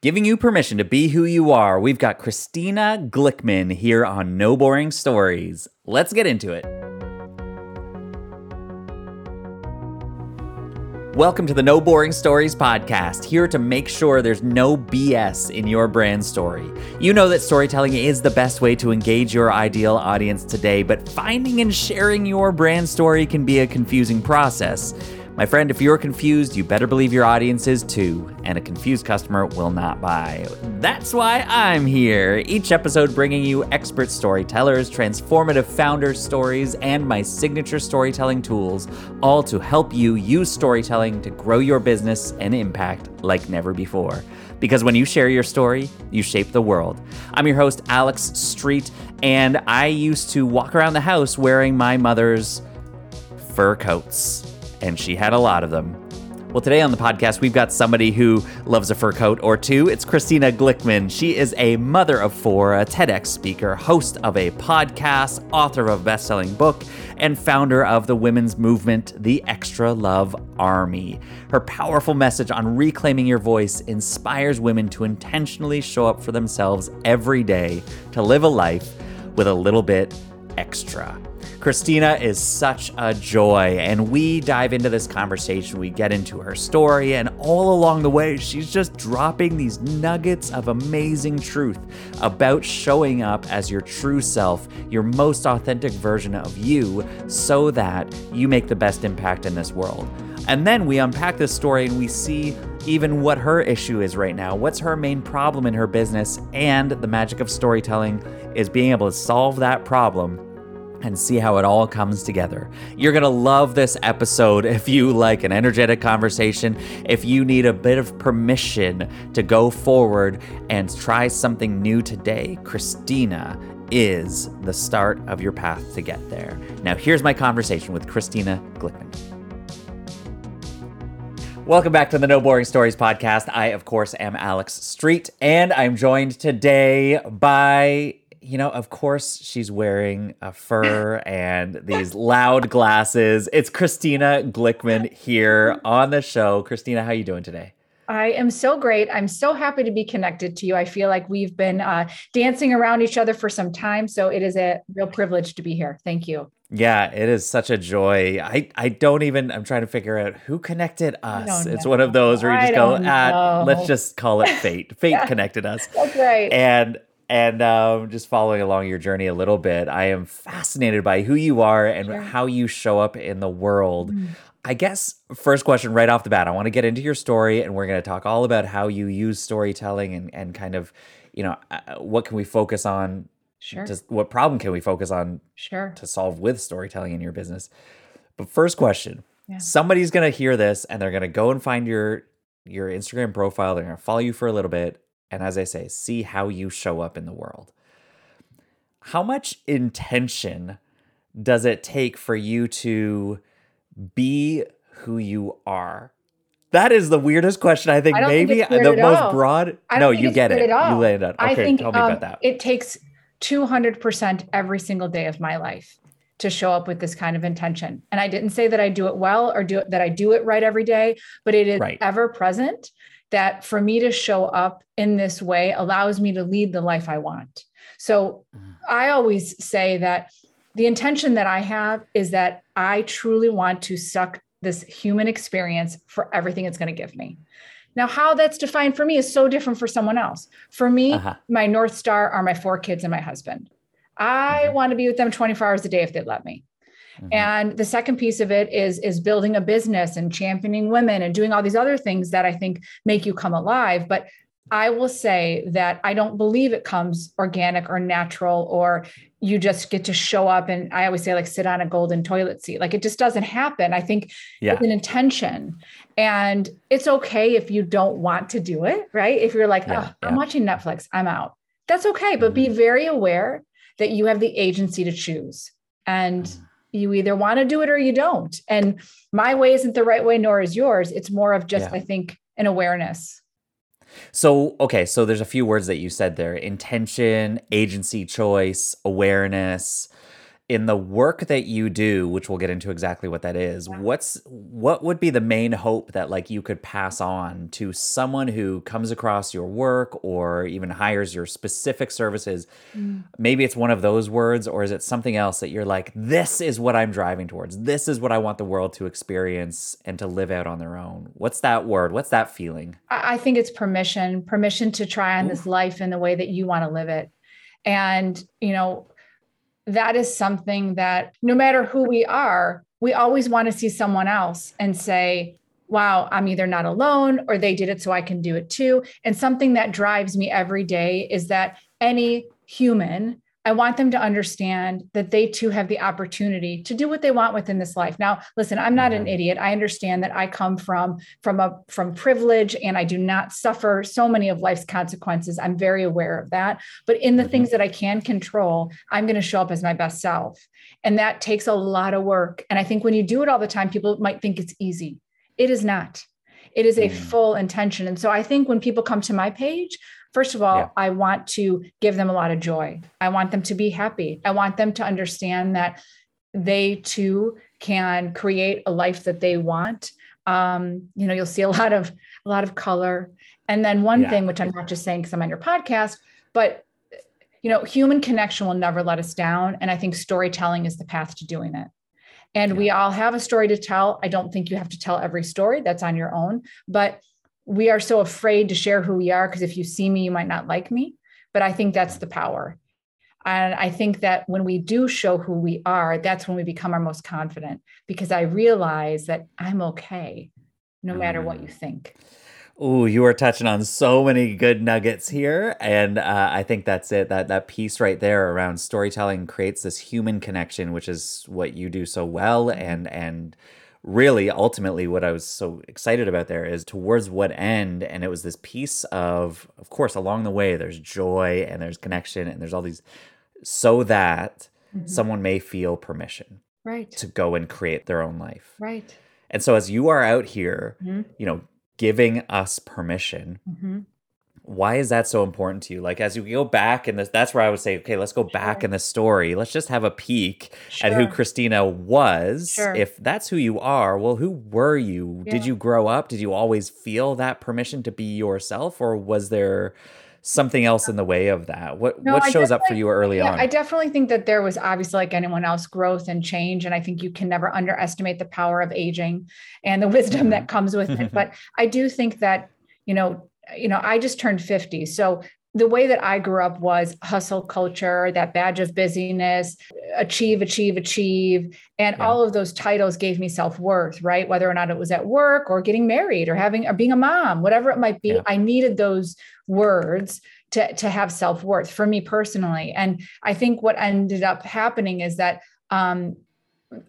Giving you permission to be who you are, we've got Christina Glickman here on No Boring Stories. Let's get into it. Welcome to the No Boring Stories podcast, here to make sure there's no BS in your brand story. You know that storytelling is the best way to engage your ideal audience today, but finding and sharing your brand story can be a confusing process. My friend, if you're confused, you better believe your audience is too, and a confused customer will not buy. That's why I'm here. Each episode bringing you expert storytellers, transformative founder stories, and my signature storytelling tools, all to help you use storytelling to grow your business and impact like never before. Because when you share your story, you shape the world. I'm your host, Alex Street, and I used to walk around the house wearing my mother's fur coats and she had a lot of them. Well, today on the podcast, we've got somebody who loves a fur coat or two. It's Christina Glickman. She is a mother of four, a TEDx speaker, host of a podcast, author of a best selling book, and founder of the women's movement, the Extra Love Army. Her powerful message on reclaiming your voice inspires women to intentionally show up for themselves every day to live a life with a little bit extra. Christina is such a joy, and we dive into this conversation. We get into her story, and all along the way, she's just dropping these nuggets of amazing truth about showing up as your true self, your most authentic version of you, so that you make the best impact in this world. And then we unpack this story and we see even what her issue is right now. What's her main problem in her business? And the magic of storytelling is being able to solve that problem and see how it all comes together. You're going to love this episode if you like an energetic conversation, if you need a bit of permission to go forward and try something new today. Christina is the start of your path to get there. Now, here's my conversation with Christina Glickman. Welcome back to the No Boring Stories podcast. I, of course, am Alex Street, and I'm joined today by you know, of course, she's wearing a fur and these loud glasses. It's Christina Glickman here on the show. Christina, how are you doing today? I am so great. I'm so happy to be connected to you. I feel like we've been uh, dancing around each other for some time. So it is a real privilege to be here. Thank you. Yeah, it is such a joy. I, I don't even, I'm trying to figure out who connected us. It's one of those where you just go, ah, let's just call it fate. Fate yeah. connected us. That's right. And and um, just following along your journey a little bit, I am fascinated by who you are and sure. how you show up in the world. Mm. I guess first question right off the bat, I want to get into your story, and we're going to talk all about how you use storytelling and and kind of, you know, uh, what can we focus on? Sure. To, what problem can we focus on? Sure. To solve with storytelling in your business. But first question, yeah. somebody's going to hear this and they're going to go and find your your Instagram profile. They're going to follow you for a little bit, and as I say, see how you show up in the world. How much intention does it take for you to be who you are? That is the weirdest question. I think I maybe think the most all. broad. no, you get it. You lay it out. Okay, I think, tell me um, about that. It takes 200% every single day of my life to show up with this kind of intention. And I didn't say that I do it well or do it, that I do it right every day, but it is right. ever present that for me to show up in this way allows me to lead the life I want. So. I always say that the intention that I have is that I truly want to suck this human experience for everything it's going to give me. Now, how that's defined for me is so different for someone else. For me, uh-huh. my North Star are my four kids and my husband. I mm-hmm. want to be with them 24 hours a day if they'd let me. Mm-hmm. And the second piece of it is is building a business and championing women and doing all these other things that I think make you come alive. But I will say that I don't believe it comes organic or natural or you just get to show up and I always say like sit on a golden toilet seat. Like it just doesn't happen. I think yeah. it's an intention. And it's okay if you don't want to do it, right? If you're like, yeah, oh, I'm watching Netflix, I'm out. That's okay, but mm-hmm. be very aware that you have the agency to choose. And mm-hmm you either want to do it or you don't. And my way isn't the right way, nor is yours. It's more of just, yeah. I think, an awareness. So, okay, so there's a few words that you said there intention, agency, choice, awareness. In the work that you do which we'll get into exactly what that is what's what would be the main hope that like you could pass on to someone who comes across your work or even hires your specific services? Mm. maybe it's one of those words or is it something else that you're like this is what i'm driving towards. This is what i want the world to experience and to live out on their own. What's that word? What's that feeling? I think it's permission permission to try on Ooh. this life in the way that you want to live it. And you know that is something that no matter who we are, we always want to see someone else and say, wow, I'm either not alone or they did it so I can do it too. And something that drives me every day is that any human I want them to understand that they too have the opportunity to do what they want within this life. Now, listen, I'm not an mm-hmm. idiot. I understand that I come from from a from privilege and I do not suffer so many of life's consequences. I'm very aware of that. But in the mm-hmm. things that I can control, I'm going to show up as my best self. And that takes a lot of work. And I think when you do it all the time, people might think it's easy. It is not. It is a mm. full intention. And so I think when people come to my page, First of all, yeah. I want to give them a lot of joy. I want them to be happy. I want them to understand that they too can create a life that they want. Um, you know, you'll see a lot of a lot of color. And then one yeah. thing, which I'm not just saying because I'm on your podcast, but you know, human connection will never let us down. And I think storytelling is the path to doing it. And yeah. we all have a story to tell. I don't think you have to tell every story, that's on your own. But we are so afraid to share who we are because if you see me, you might not like me. But I think that's the power. And I think that when we do show who we are, that's when we become our most confident because I realize that I'm okay no matter what you mm. think. Oh, you are touching on so many good nuggets here, and uh, I think that's it. That that piece right there around storytelling creates this human connection, which is what you do so well, and and really ultimately what I was so excited about there is towards what end and it was this piece of of course along the way there's joy and there's connection and there's all these so that mm-hmm. someone may feel permission right to go and create their own life right and so as you are out here mm-hmm. you know giving us permission mm-hmm why is that so important to you? Like as you go back and that's where I would say, okay, let's go sure. back in the story. Let's just have a peek sure. at who Christina was. Sure. If that's who you are, well, who were you? Yeah. Did you grow up? Did you always feel that permission to be yourself, or was there something else in the way of that? What no, what shows up for you early yeah, on? I definitely think that there was obviously like anyone else growth and change and I think you can never underestimate the power of aging and the wisdom that mm-hmm. comes with it. But I do think that, you know, you know, I just turned 50. So the way that I grew up was hustle culture, that badge of busyness, achieve, achieve, achieve. And yeah. all of those titles gave me self worth, right? Whether or not it was at work or getting married or having or being a mom, whatever it might be, yeah. I needed those words to, to have self worth for me personally. And I think what ended up happening is that um,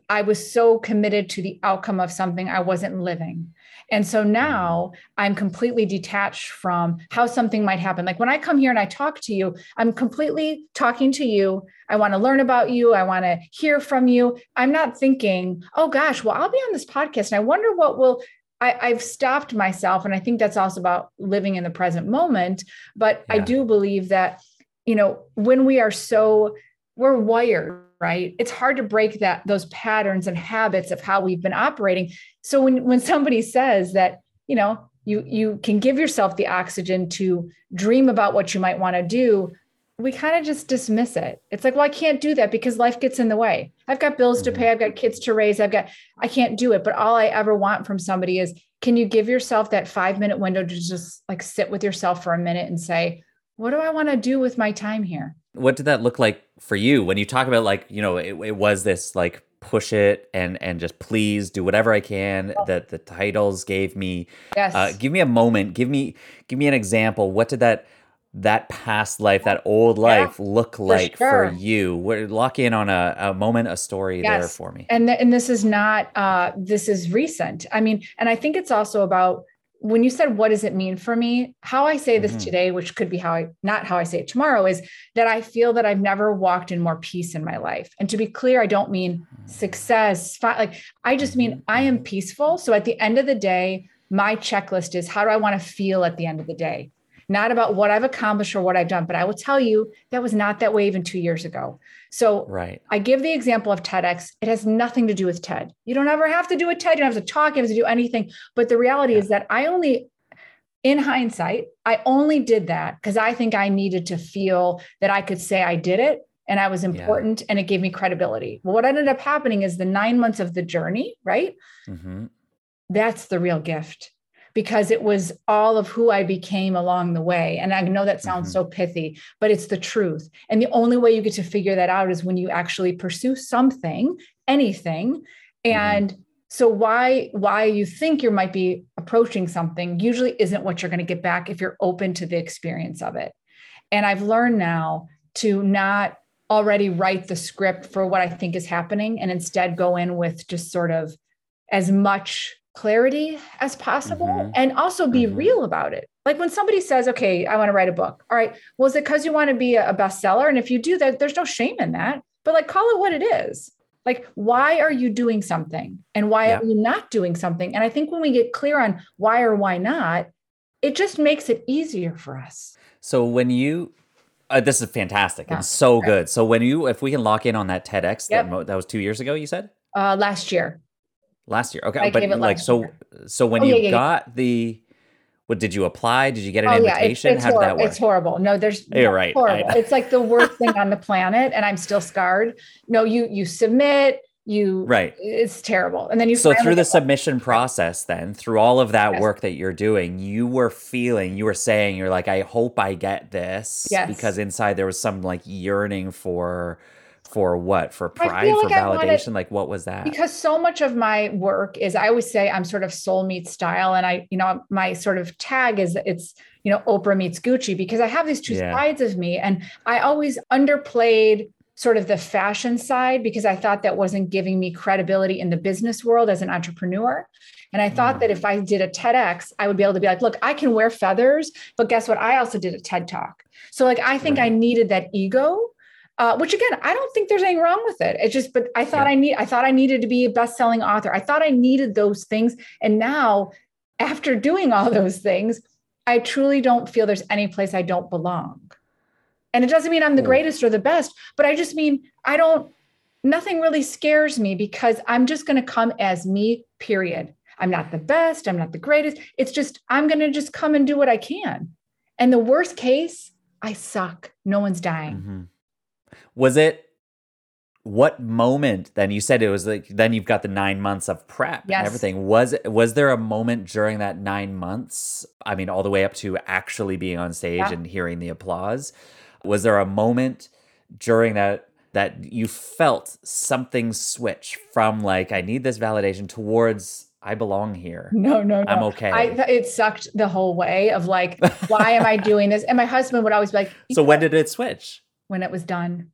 I was so committed to the outcome of something I wasn't living. And so now I'm completely detached from how something might happen. Like when I come here and I talk to you, I'm completely talking to you. I want to learn about you. I want to hear from you. I'm not thinking, oh gosh, well, I'll be on this podcast and I wonder what will. I, have stopped myself. And I think that's also about living in the present moment. But yeah. I do believe that, you know, when we are so, we're wired right? It's hard to break that those patterns and habits of how we've been operating. So when when somebody says that you know you you can give yourself the oxygen to dream about what you might want to do we kind of just dismiss it. It's like well i can't do that because life gets in the way. I've got bills to mm-hmm. pay. I've got kids to raise. I've got i can't do it. But all i ever want from somebody is can you give yourself that 5 minute window to just like sit with yourself for a minute and say what do i want to do with my time here what did that look like for you when you talk about like you know it, it was this like push it and and just please do whatever I can that the titles gave me. Yes. Uh, give me a moment. Give me give me an example. What did that that past life, that old life, yeah, look like for, sure. for you? We're lock in on a, a moment, a story yes. there for me. And th- and this is not uh, this is recent. I mean, and I think it's also about when you said what does it mean for me how i say this mm-hmm. today which could be how i not how i say it tomorrow is that i feel that i've never walked in more peace in my life and to be clear i don't mean success like i just mean mm-hmm. i am peaceful so at the end of the day my checklist is how do i want to feel at the end of the day not about what I've accomplished or what I've done. But I will tell you that was not that way even two years ago. So right. I give the example of TEDx. It has nothing to do with TED. You don't ever have to do a TED. You don't have to talk. You have to do anything. But the reality yeah. is that I only, in hindsight, I only did that because I think I needed to feel that I could say I did it and I was important yeah. and it gave me credibility. Well, what ended up happening is the nine months of the journey, right? Mm-hmm. That's the real gift because it was all of who I became along the way. And I know that sounds mm-hmm. so pithy, but it's the truth. And the only way you get to figure that out is when you actually pursue something, anything. Mm-hmm. And mm-hmm. so why why you think you might be approaching something usually isn't what you're going to get back if you're open to the experience of it. And I've learned now to not already write the script for what I think is happening and instead go in with just sort of as much clarity as possible mm-hmm. and also be mm-hmm. real about it. Like when somebody says, okay, I want to write a book. All right. Well, is it because you want to be a bestseller? And if you do that, there's no shame in that, but like call it what it is. Like, why are you doing something and why yeah. are you not doing something? And I think when we get clear on why or why not, it just makes it easier for us. So when you uh, this is fantastic yeah. and so good. So when you, if we can lock in on that TEDx, yep. that, that was two years ago, you said? Uh, last year. Last year, okay. I but like, so, year. so when oh, you yeah, got yeah. the, what did you apply? Did you get an oh, invitation? Yeah, it's, it's How did that work? It's horrible. No, there's you're right. Horrible. It's like the worst thing on the planet, and I'm still scarred. No, you you submit, you right it's terrible and then you so through the submission process then through all of that yes. work that you're doing you were feeling you were saying you're like i hope i get this yes. because inside there was some like yearning for for what for pride like for validation wanted, like what was that because so much of my work is i always say i'm sort of soul meets style and i you know my sort of tag is it's you know oprah meets gucci because i have these two yeah. sides of me and i always underplayed sort of the fashion side because I thought that wasn't giving me credibility in the business world as an entrepreneur. And I thought mm. that if I did a TEDx, I would be able to be like, look, I can wear feathers, but guess what? I also did a TED talk. So, like, I think right. I needed that ego. Uh, which again, I don't think there's anything wrong with it. It's just, but I thought yeah. I need, I thought I needed to be a best-selling author. I thought I needed those things, and now, after doing all those things, I truly don't feel there's any place I don't belong. And it doesn't mean I'm the greatest or the best, but I just mean I don't, nothing really scares me because I'm just going to come as me, period. I'm not the best. I'm not the greatest. It's just, I'm going to just come and do what I can. And the worst case, I suck. No one's dying. Mm-hmm. Was it, what moment then you said it was like then you've got the nine months of prep yes. and everything was it was there a moment during that nine months i mean all the way up to actually being on stage yeah. and hearing the applause was there a moment during that that you felt something switch from like I need this validation towards I belong here. No, no, no. I'm okay. I, it sucked the whole way of like, why am I doing this? And my husband would always be like, So when did it switch? When it was done.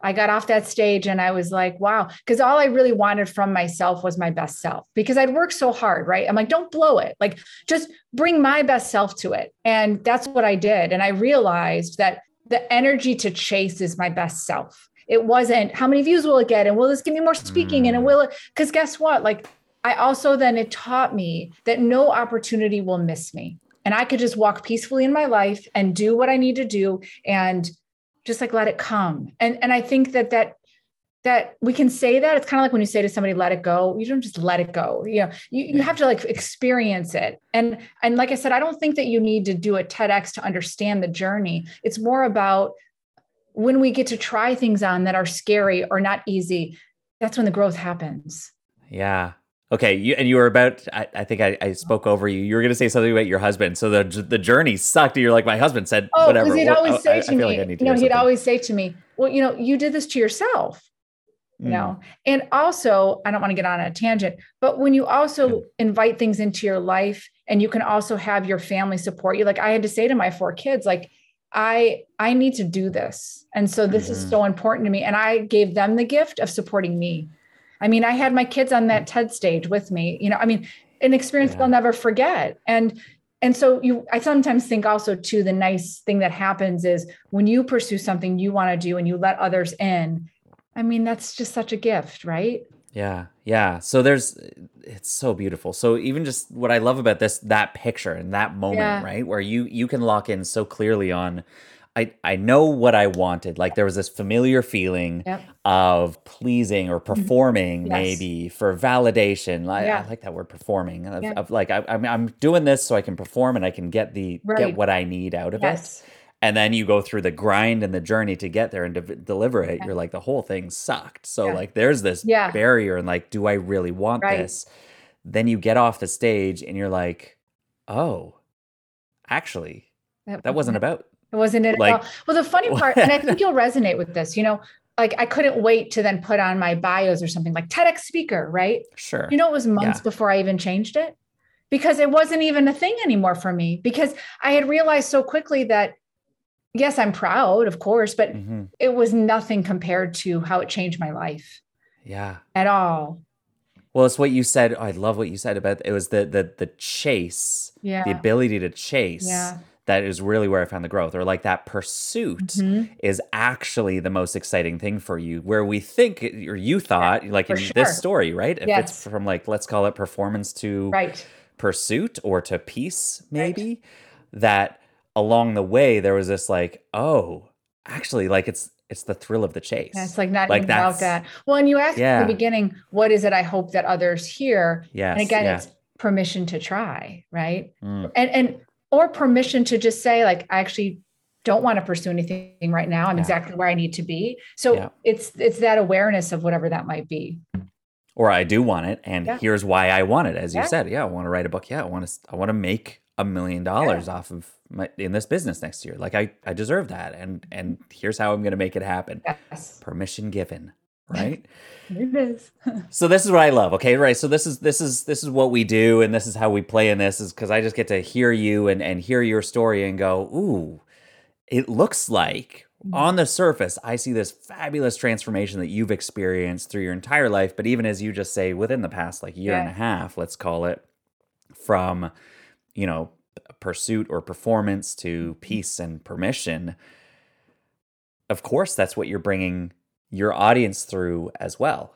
I got off that stage and I was like, wow. Because all I really wanted from myself was my best self because I'd worked so hard, right? I'm like, don't blow it. Like, just bring my best self to it. And that's what I did. And I realized that the energy to chase is my best self. It wasn't how many views will it get? And will this give me more speaking? Mm. And will it? Because guess what? Like, I also then it taught me that no opportunity will miss me. And I could just walk peacefully in my life and do what I need to do and just like let it come. And and i think that that that we can say that. It's kind of like when you say to somebody let it go you don't just let it go. You know you, you have to like experience it. And and like i said i don't think that you need to do a tedx to understand the journey. It's more about when we get to try things on that are scary or not easy that's when the growth happens. Yeah Okay, you and you were about. I, I think I, I, spoke over you. You were going to say something about your husband. So the the journey sucked. You're like, my husband said oh, whatever. he'd always well, say I, to me, like you know, he'd always say to me, "Well, you know, you did this to yourself." You mm. know, and also, I don't want to get on a tangent, but when you also mm. invite things into your life, and you can also have your family support you. Like I had to say to my four kids, like I I need to do this, and so this mm. is so important to me, and I gave them the gift of supporting me I mean, I had my kids on that mm. TED stage with me. You know, I mean, an experience yeah. they'll never forget. And and so you I sometimes think also too the nice thing that happens is when you pursue something you want to do and you let others in. I mean, that's just such a gift, right? Yeah. Yeah. So there's it's so beautiful. So even just what I love about this that picture and that moment, yeah. right? Where you you can lock in so clearly on I, I know what I wanted. Like there was this familiar feeling yep. of pleasing or mm-hmm. performing, yes. maybe for validation. Like, yeah. I like that word, performing. Of, yeah. of like I, am I'm, I'm doing this so I can perform and I can get the right. get what I need out of yes. it. And then you go through the grind and the journey to get there and de- deliver it. Yeah. You're like the whole thing sucked. So like there's this barrier and like, do I really want right. this? Then you get off the stage and you're like, oh, actually, that wasn't about it wasn't it like, Well, the funny part, and I think you'll resonate with this, you know, like I couldn't wait to then put on my bios or something like TEDx speaker, right? Sure. You know, it was months yeah. before I even changed it because it wasn't even a thing anymore for me because I had realized so quickly that yes, I'm proud, of course, but mm-hmm. it was nothing compared to how it changed my life. Yeah. At all. Well, it's what you said. Oh, I love what you said about it was the the the chase, yeah. the ability to chase. Yeah that is really where I found the growth, or like that pursuit mm-hmm. is actually the most exciting thing for you. Where we think, or you thought, yeah, like in sure. this story, right? If yes. it's from like, let's call it performance to right. pursuit or to peace, maybe, right. that along the way there was this like, oh, actually, like it's it's the thrill of the chase. Yeah, it's like not like even about that. Well, and you asked yeah. at the beginning, what is it I hope that others hear? Yes, and again, yeah. it's permission to try, right? Mm. And and or permission to just say like i actually don't want to pursue anything right now. I'm yeah. exactly where i need to be. So yeah. it's it's that awareness of whatever that might be. Or i do want it and yeah. here's why i want it. As you said yeah i want to write a book. Yeah i want to i want to make a million dollars off of my in this business next year. Like i i deserve that and and here's how i'm going to make it happen. Yes. permission given right it is so this is what i love okay right so this is this is this is what we do and this is how we play in this is because i just get to hear you and and hear your story and go ooh it looks like mm-hmm. on the surface i see this fabulous transformation that you've experienced through your entire life but even as you just say within the past like year yeah. and a half let's call it from you know pursuit or performance to mm-hmm. peace and permission of course that's what you're bringing your audience through as well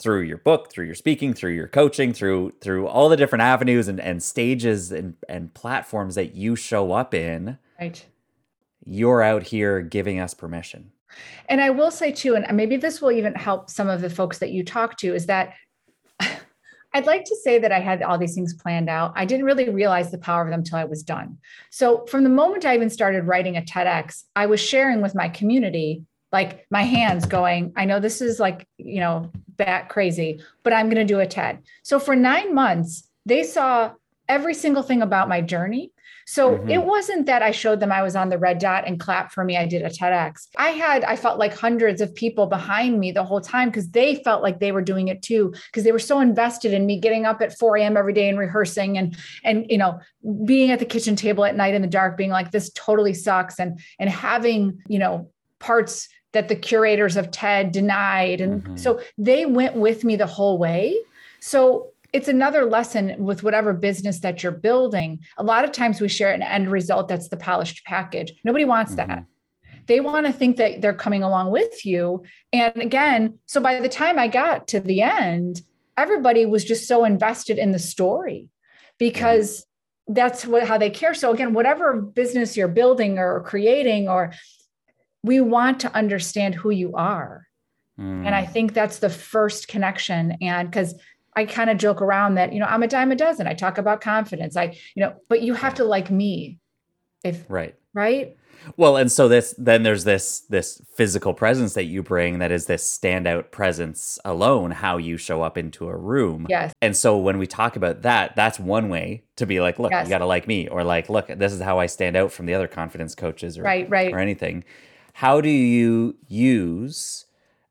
through your book through your speaking through your coaching through through all the different avenues and, and stages and, and platforms that you show up in right you're out here giving us permission and i will say too and maybe this will even help some of the folks that you talk to is that I'd like to say that I had all these things planned out. I didn't really realize the power of them until I was done. So, from the moment I even started writing a TEDx, I was sharing with my community like my hands going, I know this is like, you know, bat crazy, but I'm going to do a TED. So for nine months, they saw every single thing about my journey. So mm-hmm. it wasn't that I showed them I was on the red dot and clap for me. I did a TEDx. I had, I felt like hundreds of people behind me the whole time because they felt like they were doing it too, because they were so invested in me getting up at 4 a.m. every day and rehearsing and, and, you know, being at the kitchen table at night in the dark, being like, this totally sucks. And, and having, you know, parts that the curators of TED denied. And mm-hmm. so they went with me the whole way. So it's another lesson with whatever business that you're building. A lot of times we share an end result that's the polished package. Nobody wants mm-hmm. that. They want to think that they're coming along with you. And again, so by the time I got to the end, everybody was just so invested in the story because mm-hmm. that's what how they care. So again, whatever business you're building or creating or we want to understand who you are. Mm. And I mm. think that's the first connection. And because I kind of joke around that, you know, I'm a dime a dozen. I talk about confidence. I, you know, but you have to like me. If right. Right. Well, and so this then there's this this physical presence that you bring that is this standout presence alone, how you show up into a room. Yes. And so when we talk about that, that's one way to be like, look, yes. you gotta like me, or like, look, this is how I stand out from the other confidence coaches or right, right. or anything how do you use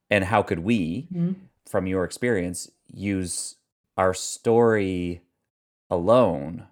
and how could we mm-hmm. from your experience use our story alone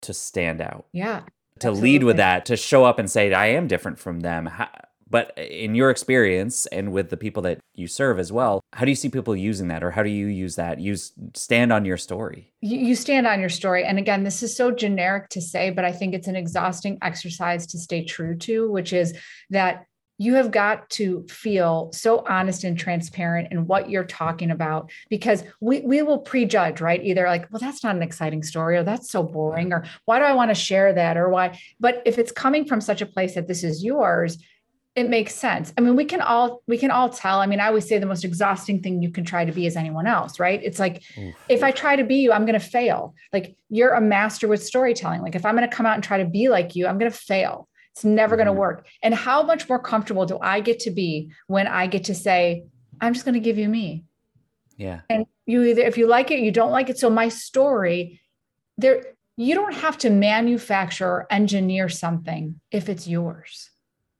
to stand out yeah to absolutely. lead with that to show up and say i am different from them how, but in your experience and with the people that you serve as well how do you see people using that or how do you use that use stand on your story you, you stand on your story and again this is so generic to say but i think it's an exhausting exercise to stay true to which is that you have got to feel so honest and transparent in what you're talking about because we, we will prejudge, right? Either like, well, that's not an exciting story, or that's so boring, or why do I want to share that, or why? But if it's coming from such a place that this is yours, it makes sense. I mean, we can all we can all tell. I mean, I always say the most exhausting thing you can try to be is anyone else, right? It's like Oof. if I try to be you, I'm going to fail. Like you're a master with storytelling. Like if I'm going to come out and try to be like you, I'm going to fail. It's never mm-hmm. going to work. And how much more comfortable do I get to be when I get to say, I'm just going to give you me? Yeah. And you either, if you like it, you don't like it. So my story, there, you don't have to manufacture or engineer something if it's yours,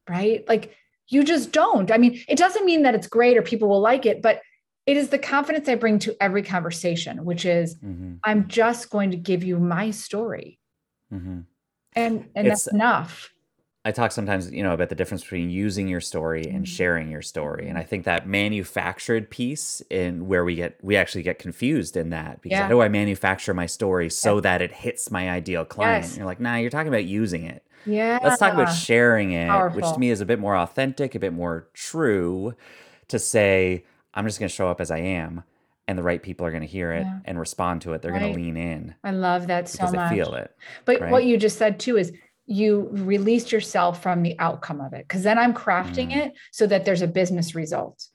right? Like you just don't. I mean, it doesn't mean that it's great or people will like it, but it is the confidence I bring to every conversation, which is mm-hmm. I'm just going to give you my story. Mm-hmm. And and it's, that's enough. I talk sometimes, you know, about the difference between using your story and mm-hmm. sharing your story. And I think that manufactured piece in where we get we actually get confused in that because yeah. how do I manufacture my story so yeah. that it hits my ideal client? Yes. You're like, nah, you're talking about using it. Yeah. Let's talk about sharing it, Powerful. which to me is a bit more authentic, a bit more true to say, I'm just gonna show up as I am and the right people are going to hear it yeah. and respond to it. They're right. going to lean in. I love that so because much. They feel it. But right? what you just said too is you released yourself from the outcome of it because then i'm crafting mm. it so that there's a business result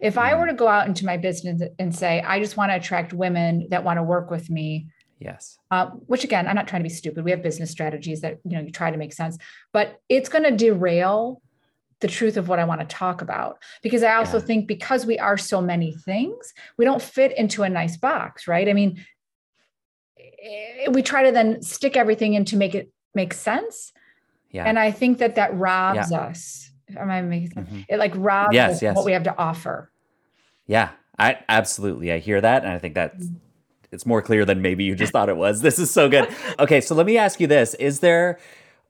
if mm. i were to go out into my business and say i just want to attract women that want to work with me yes uh, which again i'm not trying to be stupid we have business strategies that you know you try to make sense but it's going to derail the truth of what i want to talk about because i also yeah. think because we are so many things we don't fit into a nice box right i mean eh, we try to then stick everything in to make it makes sense. Yeah. And I think that that robs yeah. us. Am I making sense? Mm-hmm. It like robs yes, yes. what we have to offer. Yeah, I absolutely. I hear that. And I think that mm-hmm. it's more clear than maybe you just thought it was. This is so good. Okay. So let me ask you this. Is there,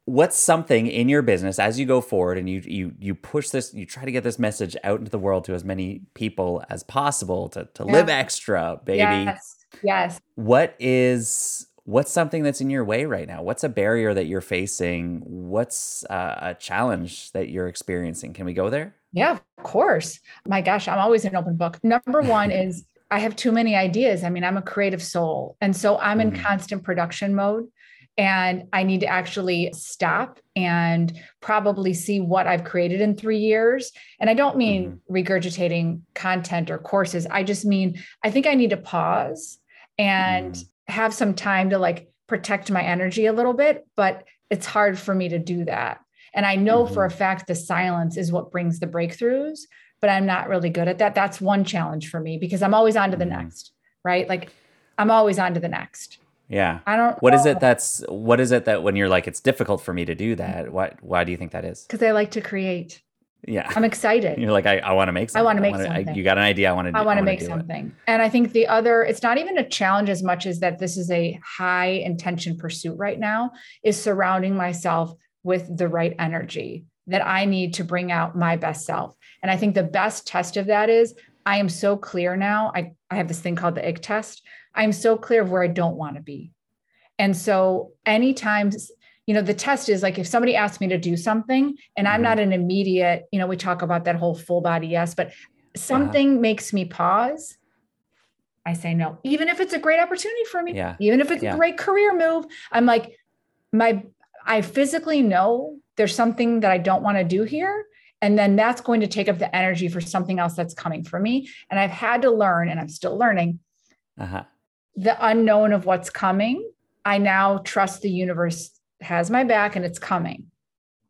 what's something in your business as you go forward and you you you push this you try to get this message out into the world to as many people as possible to to yeah. live extra baby yes yes what is what's something that's in your way right now? What's a barrier that you're facing? What's uh, a challenge that you're experiencing? Can we go there? Yeah, of course. My gosh, I'm always an open book. Number one is I have too many ideas. I mean, I'm a creative soul. And so I'm in mm. constant production mode. And I need to actually stop and probably see what I've created in three years. And I don't mean mm. regurgitating content or courses. I just mean, I think I need to pause and mm have some time to like protect my energy a little bit, but it's hard for me to do that. And I know mm-hmm. for a fact the silence is what brings the breakthroughs, but I'm not really good at that. That's one challenge for me because I'm always on to the mm-hmm. next, right? Like I'm always on to the next. Yeah. I don't What know. is it that's what is it that when you're like it's difficult for me to do that? Why why do you think that is? Cuz I like to create. Yeah. I'm excited. You're like, I, I want to make something. I want to make something. I, you got an idea. I want to I want to make something. It. And I think the other, it's not even a challenge as much as that this is a high intention pursuit right now, is surrounding myself with the right energy that I need to bring out my best self. And I think the best test of that is I am so clear now. I, I have this thing called the ick test. I'm so clear of where I don't want to be. And so anytime you know the test is like if somebody asks me to do something and i'm mm-hmm. not an immediate you know we talk about that whole full body yes but something uh-huh. makes me pause i say no even if it's a great opportunity for me yeah. even if it's yeah. a great career move i'm like my i physically know there's something that i don't want to do here and then that's going to take up the energy for something else that's coming for me and i've had to learn and i'm still learning uh-huh. the unknown of what's coming i now trust the universe has my back and it's coming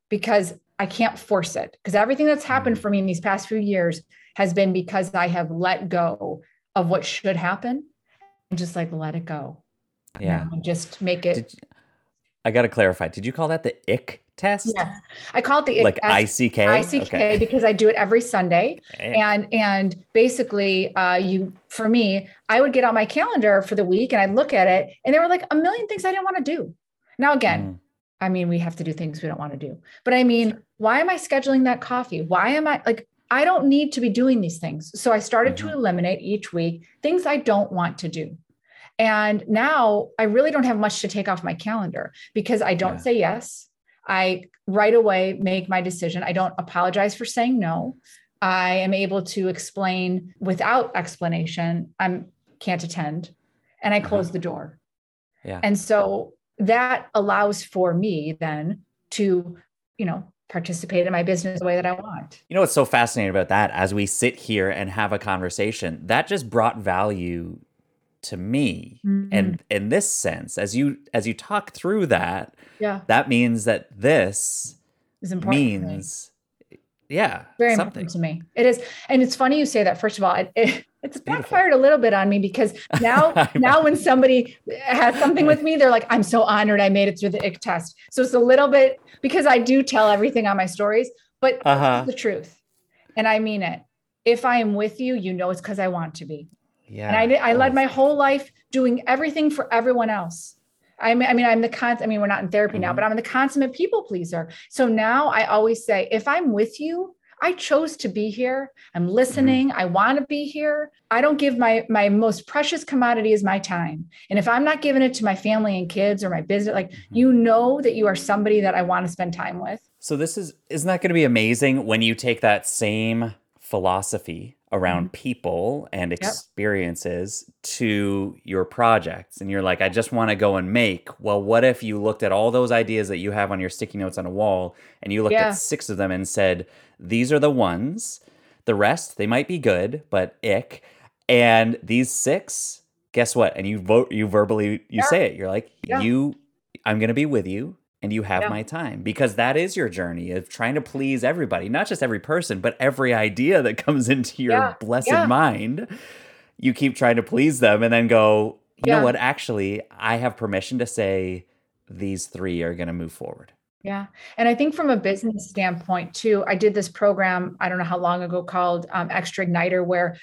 because I can't force it. Because everything that's happened mm. for me in these past few years has been because I have let go of what should happen and just like let it go. Yeah. just make it. You, I got to clarify. Did you call that the ick test? Yeah. I call it the like I C K. I C K because I do it every Sunday. And and basically uh you for me, I would get on my calendar for the week and I'd look at it and there were like a million things I didn't want to do. Now, again, mm. I mean, we have to do things we don't want to do. But I mean, why am I scheduling that coffee? Why am I like, I don't need to be doing these things. So I started mm-hmm. to eliminate each week things I don't want to do. And now I really don't have much to take off my calendar because I don't yeah. say yes. I right away make my decision. I don't apologize for saying no. I am able to explain without explanation. I'm can't attend, and I close uh-huh. the door. Yeah. And so that allows for me then to, you know, participate in my business the way that I want. You know what's so fascinating about that as we sit here and have a conversation, that just brought value to me. Mm-hmm. And in this sense, as you as you talk through that, yeah. that means that this is important means yeah very something. important to me it is and it's funny you say that first of all it, it it's backfired a little bit on me because now now when somebody has something with me they're like i'm so honored i made it through the ick test so it's a little bit because i do tell everything on my stories but uh-huh. the truth and i mean it if i am with you you know it's because i want to be yeah and i, I led my whole life doing everything for everyone else I mean, I mean, I'm the con. I mean, we're not in therapy mm-hmm. now, but I'm the consummate people pleaser. So now I always say, if I'm with you, I chose to be here. I'm mm-hmm. listening. I want to be here. I don't give my my most precious commodity is my time. And if I'm not giving it to my family and kids or my business, like mm-hmm. you know that you are somebody that I want to spend time with. So this is isn't that going to be amazing when you take that same philosophy around mm-hmm. people and experiences yep. to your projects and you're like I just want to go and make well what if you looked at all those ideas that you have on your sticky notes on a wall and you looked yeah. at six of them and said these are the ones the rest they might be good but ick and these six guess what and you vote you verbally you yeah. say it you're like yeah. you I'm going to be with you and you have yeah. my time because that is your journey of trying to please everybody, not just every person, but every idea that comes into your blessed mind. You keep trying to please them and then go, you know what? Actually, I have permission to say these three are going to move forward. Yeah. And I think from a business standpoint, too, I did this program, I don't know how long ago, called um, Extra Igniter, where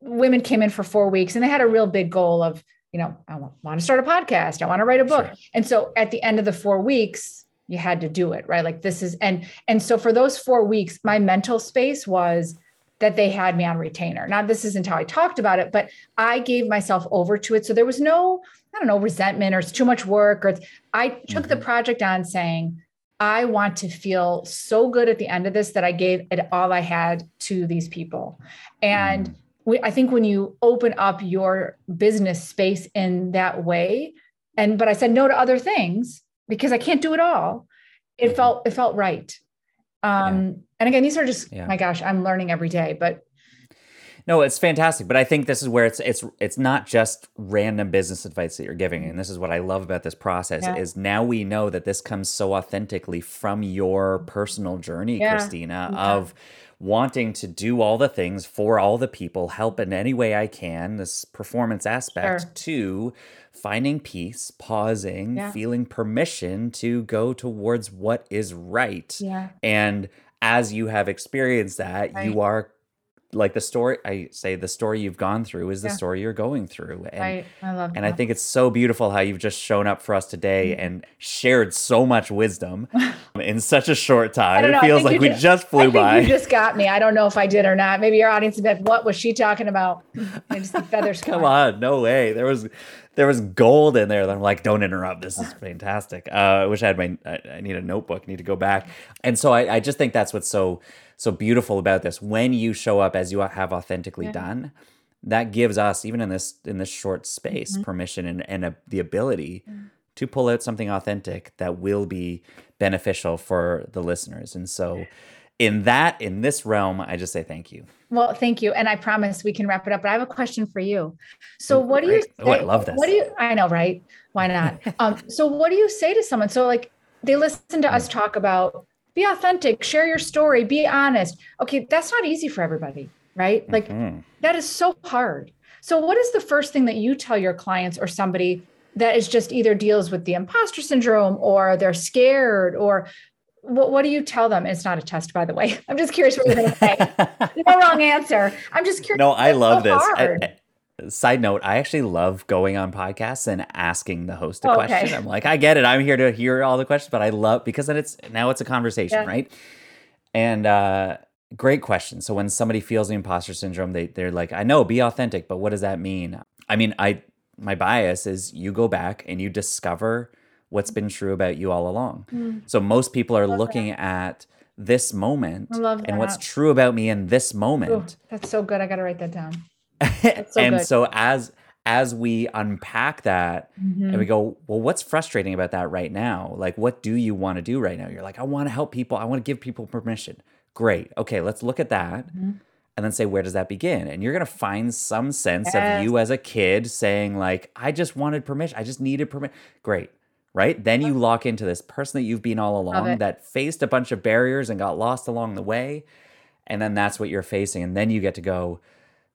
women came in for four weeks and they had a real big goal of you know, I want to start a podcast. I want to write a book. Sure. And so at the end of the four weeks, you had to do it, right? Like this is, and, and so for those four weeks, my mental space was that they had me on retainer. Now, this isn't how I talked about it, but I gave myself over to it. So there was no, I don't know, resentment or it's too much work or I took mm-hmm. the project on saying, I want to feel so good at the end of this that I gave it all I had to these people. And mm we, I think when you open up your business space in that way, and but I said no to other things because I can't do it all. It mm-hmm. felt it felt right. Um, yeah. And again, these are just yeah. my gosh, I'm learning every day. But no, it's fantastic. But I think this is where it's it's it's not just random business advice that you're giving. And this is what I love about this process yeah. is now we know that this comes so authentically from your personal journey, Christina, of wanting to do all the things for all the people, help in any way I can, this performance aspect, sure. to finding peace, pausing, yeah. feeling permission to go towards what is right. Yeah. And as you have experienced that, right. you are like the story I say the story you've gone through is the yeah. story you're going through. And, right. I love and that. I think it's so beautiful how you've just shown up for us today mm-hmm. and shared so much wisdom in such a short time. It feels like we just, just flew by. You just got me. I don't know if I did or not. Maybe your audience said, what was she talking about? I just feathers. Come on, no way. There was there was gold in there. I'm like, don't interrupt. This is fantastic. Uh, I wish I had my. I, I, need a notebook. I need to go back. And so I, I just think that's what's so so beautiful about this. When you show up as you have authentically yeah. done that gives us even in this in this short space mm-hmm. permission and, and a, the ability mm. to pull out something authentic that will be beneficial for the listeners. And so in that in this realm i just say thank you. Well thank you. And i promise we can wrap it up but i have a question for you. So what do you say, oh, i love this. what do you i know right? Why not? Um so what do you say to someone? So like they listen to us mm. talk about be authentic, share your story, be honest. Okay, that's not easy for everybody, right? Like mm-hmm. that is so hard. So, what is the first thing that you tell your clients or somebody that is just either deals with the imposter syndrome or they're scared or what, what do you tell them? It's not a test, by the way. I'm just curious what you're going to say. no wrong answer. I'm just curious. No, I love so this. I, Side note, I actually love going on podcasts and asking the host a okay. question. I'm like, I get it. I'm here to hear all the questions, but I love because then it's now it's a conversation, yeah. right? And uh great question. So when somebody feels the imposter syndrome, they they're like, I know, be authentic, but what does that mean? I mean, I my bias is you go back and you discover what's been true about you all along. Mm. So most people are looking that. at this moment and what's true about me in this moment. Ooh, that's so good. I got to write that down. So and good. so as as we unpack that mm-hmm. and we mm-hmm. go, well, what's frustrating about that right now? Like, what do you want to do right now? You're like, I want to help people. I want to give people permission. Great. Okay, let's look at that. Mm-hmm and then say where does that begin and you're going to find some sense yes. of you as a kid saying like i just wanted permission i just needed permission great right then you lock into this person that you've been all along that faced a bunch of barriers and got lost along the way and then that's what you're facing and then you get to go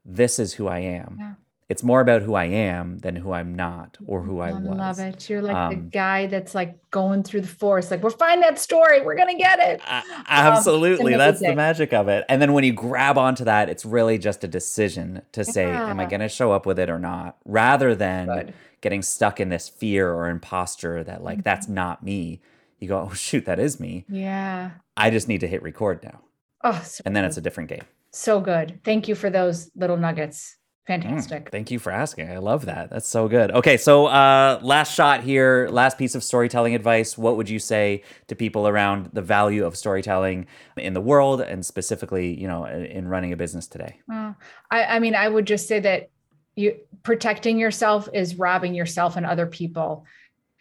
this is who i am yeah it's more about who I am than who I'm not or who I, I was. love it. You're like um, the guy that's like going through the forest, like, we'll find that story. We're going to get it. Um, absolutely. Um, that's the magic of it. And then when you grab onto that, it's really just a decision to say, yeah. am I going to show up with it or not? Rather than Good. getting stuck in this fear or imposter that, like, mm-hmm. that's not me. You go, oh, shoot, that is me. Yeah. I just need to hit record now. Oh, so and then it's a different game. So good. Thank you for those little nuggets. Fantastic. Mm, thank you for asking. I love that. That's so good. Okay, so uh, last shot here, last piece of storytelling advice. What would you say to people around the value of storytelling in the world and specifically, you know, in running a business today? Uh, I, I mean, I would just say that you protecting yourself is robbing yourself and other people,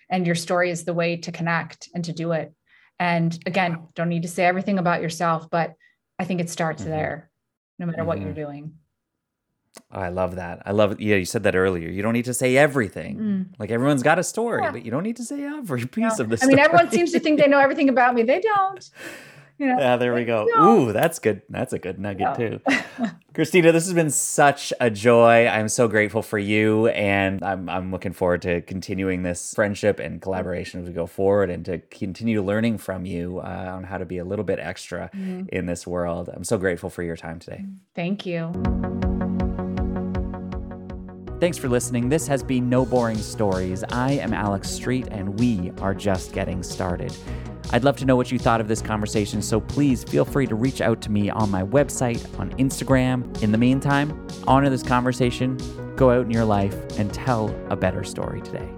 and your story is the way to connect and to do it. And again, don't need to say everything about yourself, but I think it starts mm-hmm. there, no matter mm-hmm. what you're mm-hmm. doing. I love that. I love it. Yeah, you said that earlier. You don't need to say everything. Mm. Like everyone's got a story, yeah. but you don't need to say every piece of the I mean, everyone seems to think they know everything about me. They don't. You know, yeah, there we go. Don't. Ooh, that's good. That's a good nugget too. Christina, this has been such a joy. I'm so grateful for you, and I'm I'm looking forward to continuing this friendship and collaboration as we go forward, and to continue learning from you uh, on how to be a little bit extra mm. in this world. I'm so grateful for your time today. Thank you. Thanks for listening. This has been No Boring Stories. I am Alex Street, and we are just getting started. I'd love to know what you thought of this conversation, so please feel free to reach out to me on my website, on Instagram. In the meantime, honor this conversation, go out in your life, and tell a better story today.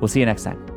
We'll see you next time.